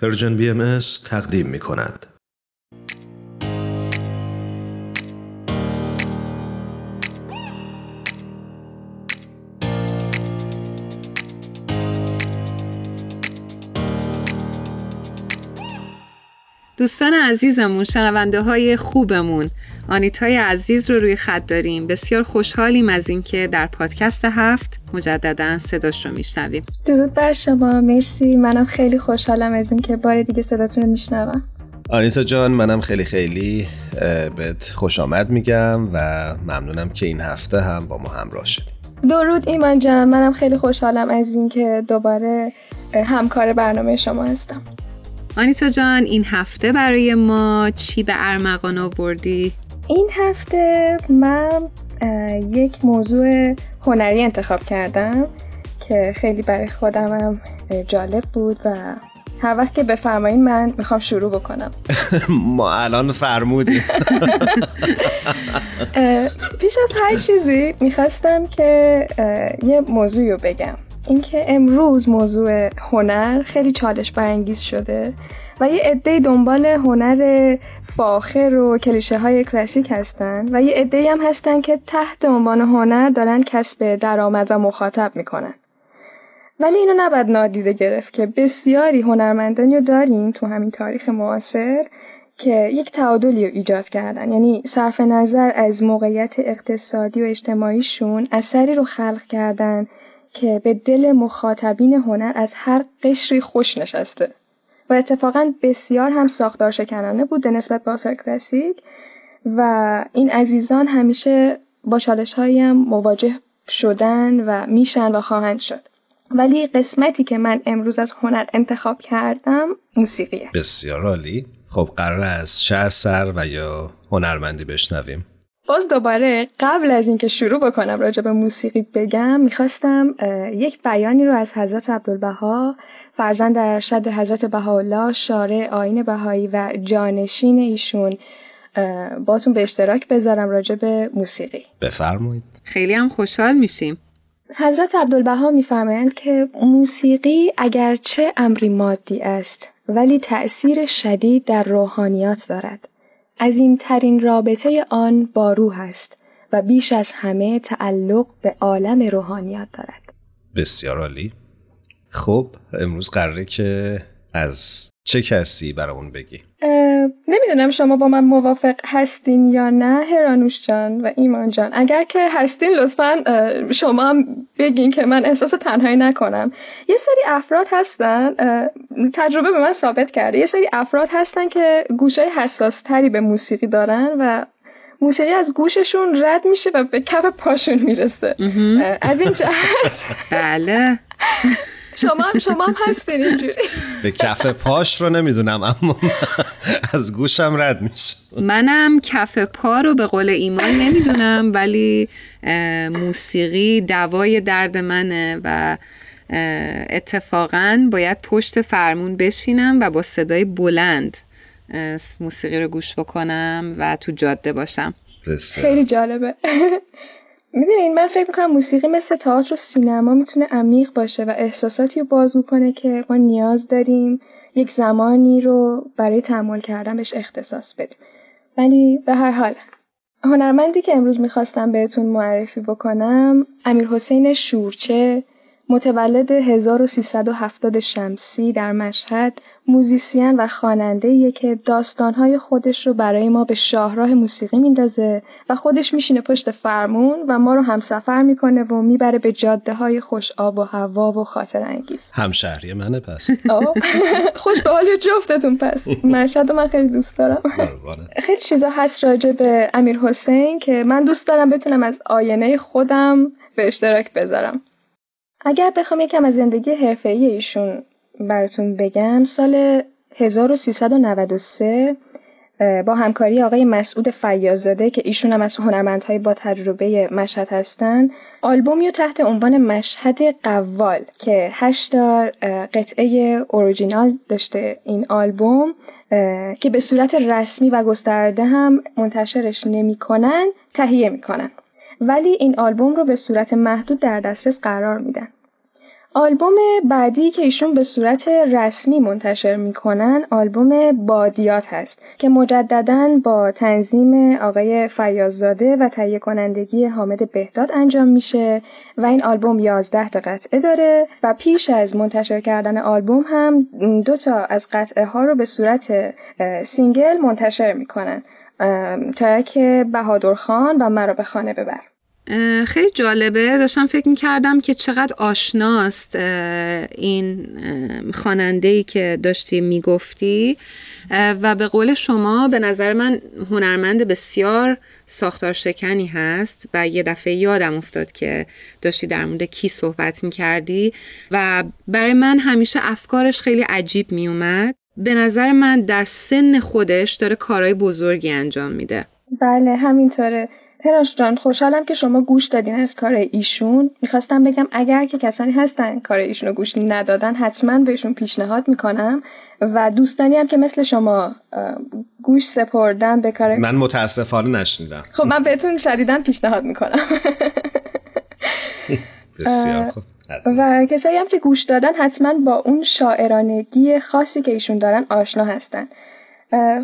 Persian BM تقدیم می کند. دوستان عزیزمون شنونده های خوبمون آنیتای عزیز رو روی خط داریم بسیار خوشحالیم از اینکه در پادکست هفت مجددا صداش رو میشنویم. درود بر شما. مرسی. منم خیلی خوشحالم از اینکه بار دیگه صداتون رو میشنوم. آنیتا جان منم خیلی خیلی بهت خوش آمد میگم و ممنونم که این هفته هم با ما همراه شدیم درود ایمان جان. منم خیلی خوشحالم از اینکه دوباره همکار برنامه شما هستم. آنیتا جان این هفته برای ما چی به ارمغان آوردی؟ این هفته من یک موضوع هنری انتخاب کردم که خیلی برای خودمم جالب بود و هر وقت که بفرمایین من می‌خوام شروع بکنم. ما الان فرمودیم. پیش از هر چیزی می‌خواستم که یه موضوعی رو بگم. اینکه امروز موضوع هنر خیلی چالش برانگیز شده و یه عده دنبال هنر فاخر و کلیشه های کلاسیک هستن و یه عده هم هستن که تحت عنوان هنر دارن کسب درآمد و مخاطب می‌کنن. ولی اینو نباید نادیده گرفت که بسیاری هنرمندانی رو داریم تو همین تاریخ معاصر که یک تعادلی رو ایجاد کردن. یعنی صرف نظر از موقعیت اقتصادی و اجتماعیشون اثری رو خلق کردن که به دل مخاطبین هنر از هر قشری خوش نشسته. و اتفاقا بسیار هم ساختار شکنانه بود نسبت به آثار کلاسیک و این عزیزان همیشه با چالش هم مواجه شدن و میشن و خواهند شد. ولی قسمتی که من امروز از هنر انتخاب کردم موسیقیه. بسیار عالی. خب قرار از چه سر و یا هنرمندی بشنویم. باز دوباره قبل از اینکه شروع بکنم راجع به موسیقی بگم می‌خواستم یک بیانی رو از حضرت عبدالبها فرزند ارشد حضرت بهاءالله شارع آین بهایی و جانشین ایشون باتون به اشتراک بذارم راجع به موسیقی. بفرمایید. خیلی هم خوشحال میشیم. حضرت عبدالبها میفرمایند که موسیقی اگرچه امری مادی است ولی تأثیر شدید در روحانیات دارد. عظیمترین رابطه آن با روح است و بیش از همه تعلق به عالم روحانیات دارد. بسیار عالی. خب امروز قراره که از چه کسی برامون بگی؟ نمی‌دونم شما با من موافق هستین یا نه هرانوش جان و ایمان جان. اگر که هستین لطفا شما هم بگین که من احساس تنهایی نکنم. یه سری افراد هستن تجربه به من ثابت کرده. یه سری افراد هستن که گوشه حساس تری به موسیقی دارن و موسیقی از گوششون رد میشه و به کف پاشون می‌رسه. از این جهت بله. شما هم شما هم هستین اینجوری. به کف پاش رو نمی‌دونم اما از گوشم رد میشه. منم کف پا رو به قول ایمان نمی‌دونم ولی موسیقی دوای درد منه و اتفاقا باید پشت فرمون بشینم و با صدای بلند موسیقی رو گوش بکنم و تو جاده باشم. خیلی جالبه. می‌دونین من فکر می‌کنم موسیقی مثل تئاتر و سینما می‌تونه عمیق باشه و احساساتی رو باز می‌کنه که ما نیاز داریم یک زمانی رو برای تحمل کردن بهش اختصاص بدیم. ولی به هر حال هنرمندی که امروز می‌خواستم بهتون معرفی بکنم امیر حسین شورچه متولد 1370 شمسی در مشهد موزیسین و خواننده که داستانهای خودش رو برای ما به شاهراه موسیقی میندازه و خودش میشینه پشت فرمون و ما رو همسفر می‌کنه و می‌بره به جاده های خوش آب و هوا و خاطر انگیز. همشهری منه پس. خوش به حالی جفتتون پس. مشهد من خیلی دوست دارم. خیلی چیزا هست راجع به امیر حسین که من دوست دارم بتونم از آینه خودم به اشتراک بذارم. اگر بخوام یکم از زندگی حرفه‌ای ایشون براتون بگم سال 1393 با همکاری آقای مسعود فیازاده که ایشون هم از هنرمندهای با تجربه مشهد هستن آلبومی رو تحت عنوان مشهد قوال که هشتا قطعه اوریجینال داشته این آلبوم که به صورت رسمی و گسترده هم منتشرش نمی‌کنن تهیه می‌کنن. ولی این آلبوم رو به صورت محدود در دسترس قرار میدن. آلبوم بعدی که ایشون به صورت رسمی منتشر می‌کنن آلبوم بادیات هست که مجددا با تنظیم آقای فیاززاده و تهیه کنندگی حامد بهداد انجام میشه و این آلبوم 11 تا قطعه داره و پیش از منتشر کردن آلبوم هم دو تا از قطعه ها رو به صورت single منتشر می‌کنن ترک بهادر خان و مرا به خانه ببر. خیلی جالبه. داشتم فکر می‌کردم که چقدر آشناست این خواننده ای که داشتی می‌گفتی. و به قول شما به نظر من هنرمند بسیار ساختار شکنی هست و یه دفعه یادم افتاد که داشتی در مورد کی صحبت می‌کردی و برای من همیشه افکارش خیلی عجیب میومد به نظر من در سن خودش داره کارهای بزرگی انجام میده. بله همینطوره. پراش جان خوشحالم که شما گوش دادین از کار ایشون. می‌خواستم بگم اگر که کسانی هستن کار ایشون رو گوش ندادن حتما بهشون پیشنهاد می‌کنم و دوستانی هم که مثل شما گوش سپردن به کار من متاسفانه نشنیدم. خب من بهتون شدیدم پیشنهاد می‌کنم. بسیار خوب. و کسایی هم که گوش دادن حتما با اون شاعرانگی خاصی که ایشون دارن آشنا هستن.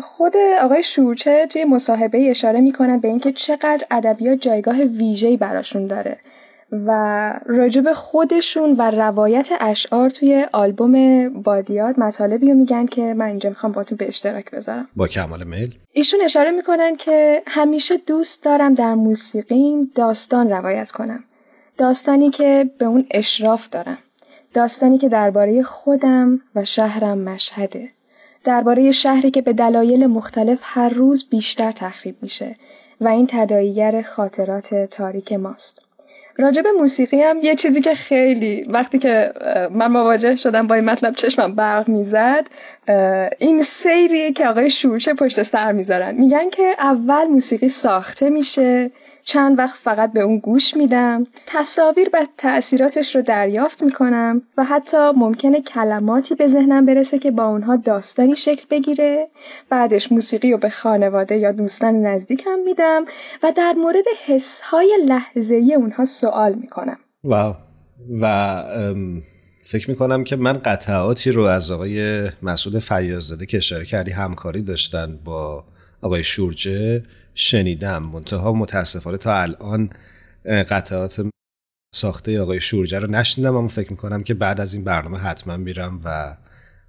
خود آقای شورچه توی مصاحبه اشاره می‌کنن به اینکه چقدر ادبیات جایگاه ویژه‌ای براشون داره و راجب خودشون و روایت اشعار توی آلبوم بادیات مطالبی رو میگن که من اینجا می‌خوام با تو به اشتراک بذارم. با کمال میل. ایشون اشاره می‌کنن که همیشه دوست دارم در موسیقیم داستان روایت کنم. داستانی که به اون اشراف دارم. داستانی که درباره خودم و شهرم مشهده. درباره شهری که به دلایل مختلف هر روز بیشتر تخریب میشه و این تداعیگر خاطرات تاریک ماست. راجب موسیقی هم یه چیزی که خیلی وقتی که من مواجه شدم با این مطلب چشمم برق می‌زد این سیریه که آقای شورچه پشت سر می‌ذارن میگن که اول موسیقی ساخته میشه چند وقت فقط به اون گوش میدم. تصاویر و تأثیراتش رو دریافت می‌کنم و حتی ممکنه کلماتی به ذهنم برسه که با اونها داستانی شکل بگیره. بعدش موسیقی رو به خانواده یا دوستان نزدیکم میدم و در مورد حسهای لحظه اونها سوال می‌کنم. واو. و فکر می‌کنم که من قطعاتی رو از آقای مسعود فیاززاده که اشاره کردی همکاری داشتن با آقای شورجه شنیدم. منتها متاسفانه تا الان قطعات ساخته آقای شورجه رو نشنیدم اما فکر می‌کنم که بعد از این برنامه حتما میرم و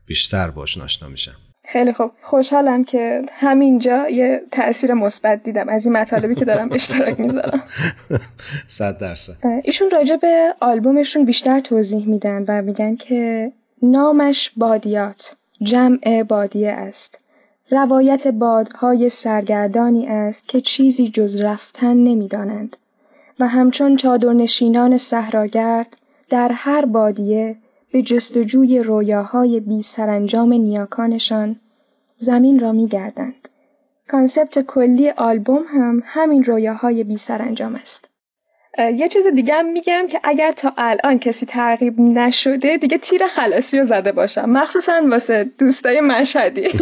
بیشتر باش آشنا میشم. خیلی خوب. خوشحالم که همینجا یه تاثیر مثبت دیدم از این مطالبی که دارم اشتراک می‌ذارم. صد درصد. ایشون راجع به آلبومشون بیشتر توضیح میدن و میگن که نامش بادیات جمع بادیه است. روایت بادهای سرگردانی است که چیزی جز رفتن نمی‌دانند و همچون چادرنشینان صحراگرد در هر بادیه به جستجوی رویاهای بی سرانجام نیاکانشان زمین را میگردند. concept کلی آلبوم هم همین رویاهای بی سرانجام است. یه چیز دیگه هم میگم که اگر تا الان کسی ترغیب نشده دیگه تیر خلاصی رو زده باشم مخصوصا واسه دوستای مشهدی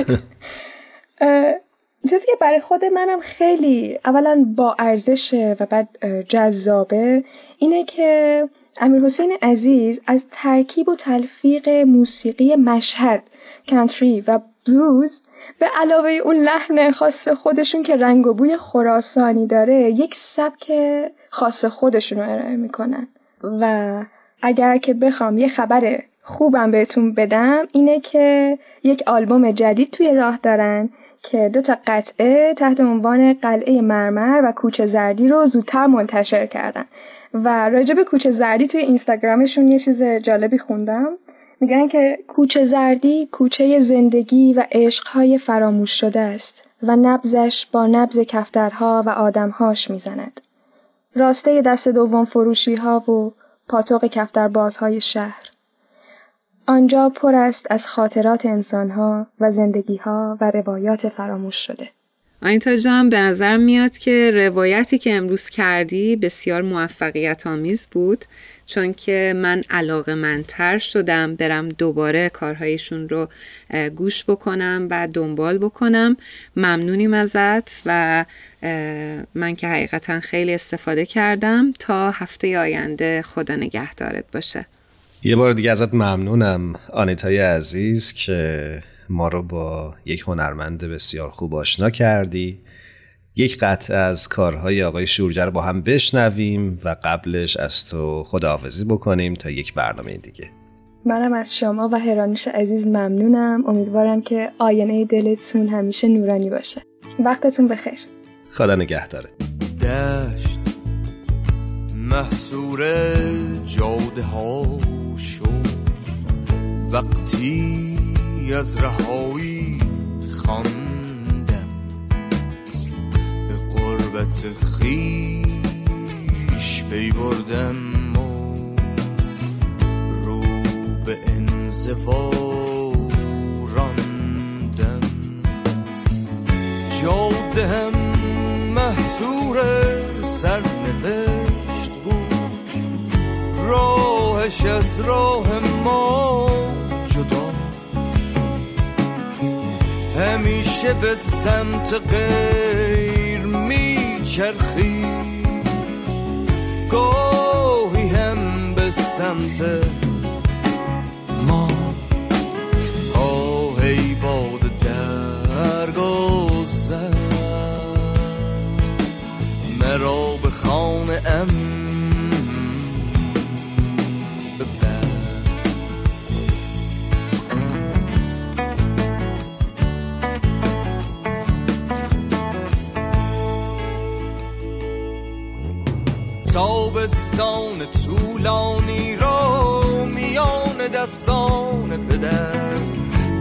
چیزی که برای خود منم خیلی اولا با ارزشه و بعد جذابه. اینه که امیر حسین عزیز از ترکیب و تلفیق موسیقی مشهد کانتری و بلوز به علاوه اون لحن خاص خودشون که رنگ و بوی خراسانی داره یک سبک خاص خودشون رو ارائه می‌کنن. و اگر که بخوام یه خبر خوبم بهتون بدم اینه که یک آلبوم جدید توی راه دارن که دو تا قطعه تحت عنوان قلعه مرمر و کوچه زردی رو زودتر منتشر کردن. و راجع به کوچه زردی توی اینستاگرامشون یه چیز جالبی خوندم. میگن که کوچه زردی کوچه زندگی و عشقهای فراموش شده است و نبزش با نبز کفترها و آدمهاش می‌زند. راسته دست دوم فروشی ها و پاتوق کفتربازهای شهر. آنجا پر است از خاطرات انسانها و زندگیها و روایات فراموش شده. آینتا جان به نظر میاد که روایتی که امروز کردی بسیار موفقیت آمیز بود چون که من علاقه منتر شدم برم دوباره کارهایشون رو گوش بکنم و دنبال بکنم. ممنونیم ازت و من که حقیقتا خیلی استفاده کردم. تا هفته آینده خدا نگهدارت باشه. یه بار دیگه ازت ممنونم آنیتای عزیز که ما رو با یک هنرمند بسیار خوب آشنا کردی. یک قطع از کارهای آقای شورجه رو با هم بشنویم و قبلش از تو خداحافظی بکنیم تا یک برنامه دیگه. منم از شما و هرانیش عزیز ممنونم. امیدوارم که آینه دلتون همیشه نورانی باشه. وقتتون بخیر. خدا نگهداره دشت محصور جاده ها شد وقتی از رهایی خواندم به قربت خیش پی بردم و رو به انزوا راندم. جاده هم محصور سرنوشت راهش از راه ما جدا. همیشه به سمت غیر میچرخی. گاهی هم به سمت تابستان طولانی را میان دستان پدر.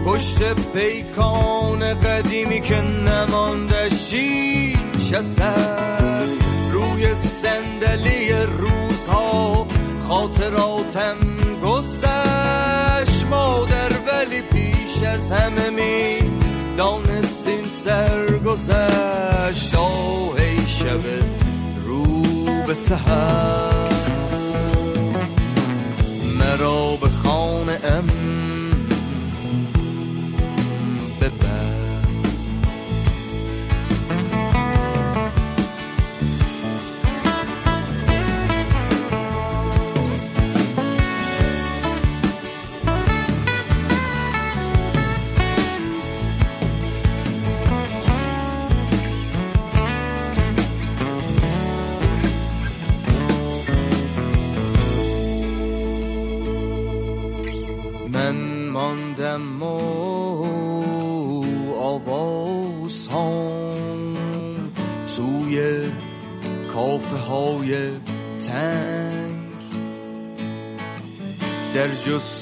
پشت پیکان قدیمی که نمانده شیش سر روی صندلی روزها خاطراتم گذشت. مادر ولی پیش از همه می دانستیم سر گذشت آه ای شب رو به سهر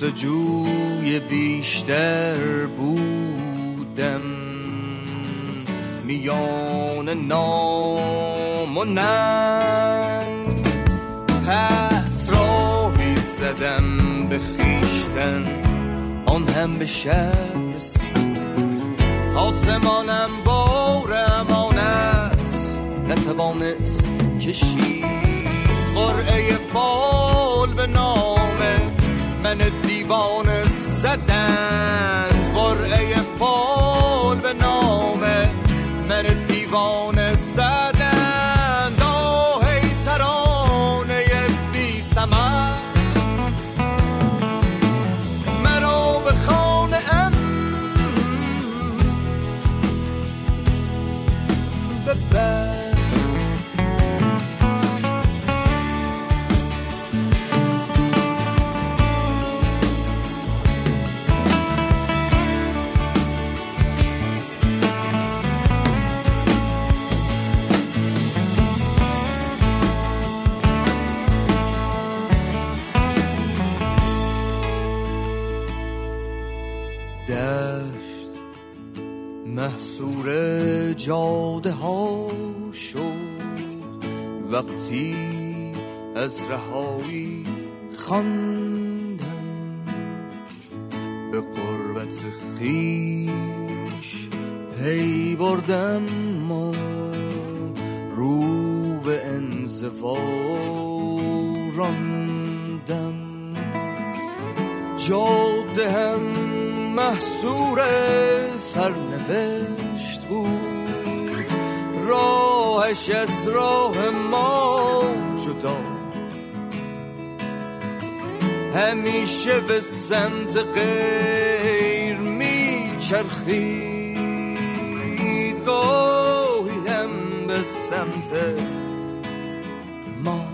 جستجوی بیشتر بودم. میان نام و ننگ پس راهی زدم به خیشتن آن هم به شب رسید. آسمانم بار امانت نتوانست کشید. قرعه فال به نامه من دیوانه زدن قرعه فال به نامه من دیوانه جاده ها شد وقتی از رهایی خواندم به قربت خیش پی بردم و رو به انزوا راندم. جاده هم محصور سرنوشت راهش از راه ما جدا. همیشه به سمت غیر میچرخید گاهی هم به سمت ما.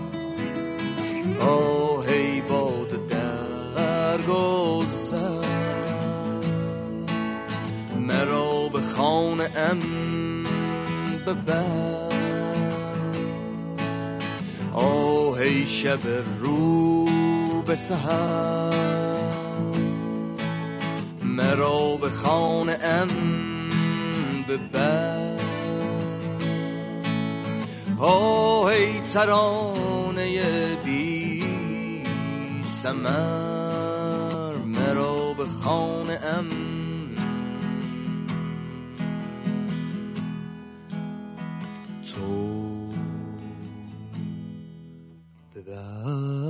آهی باد در گسر مرا به خانه ام ببر آهی شب رو به سهر مرا به خانه ام ببر آهی ترانه بی سمر مرا به خانه ام love.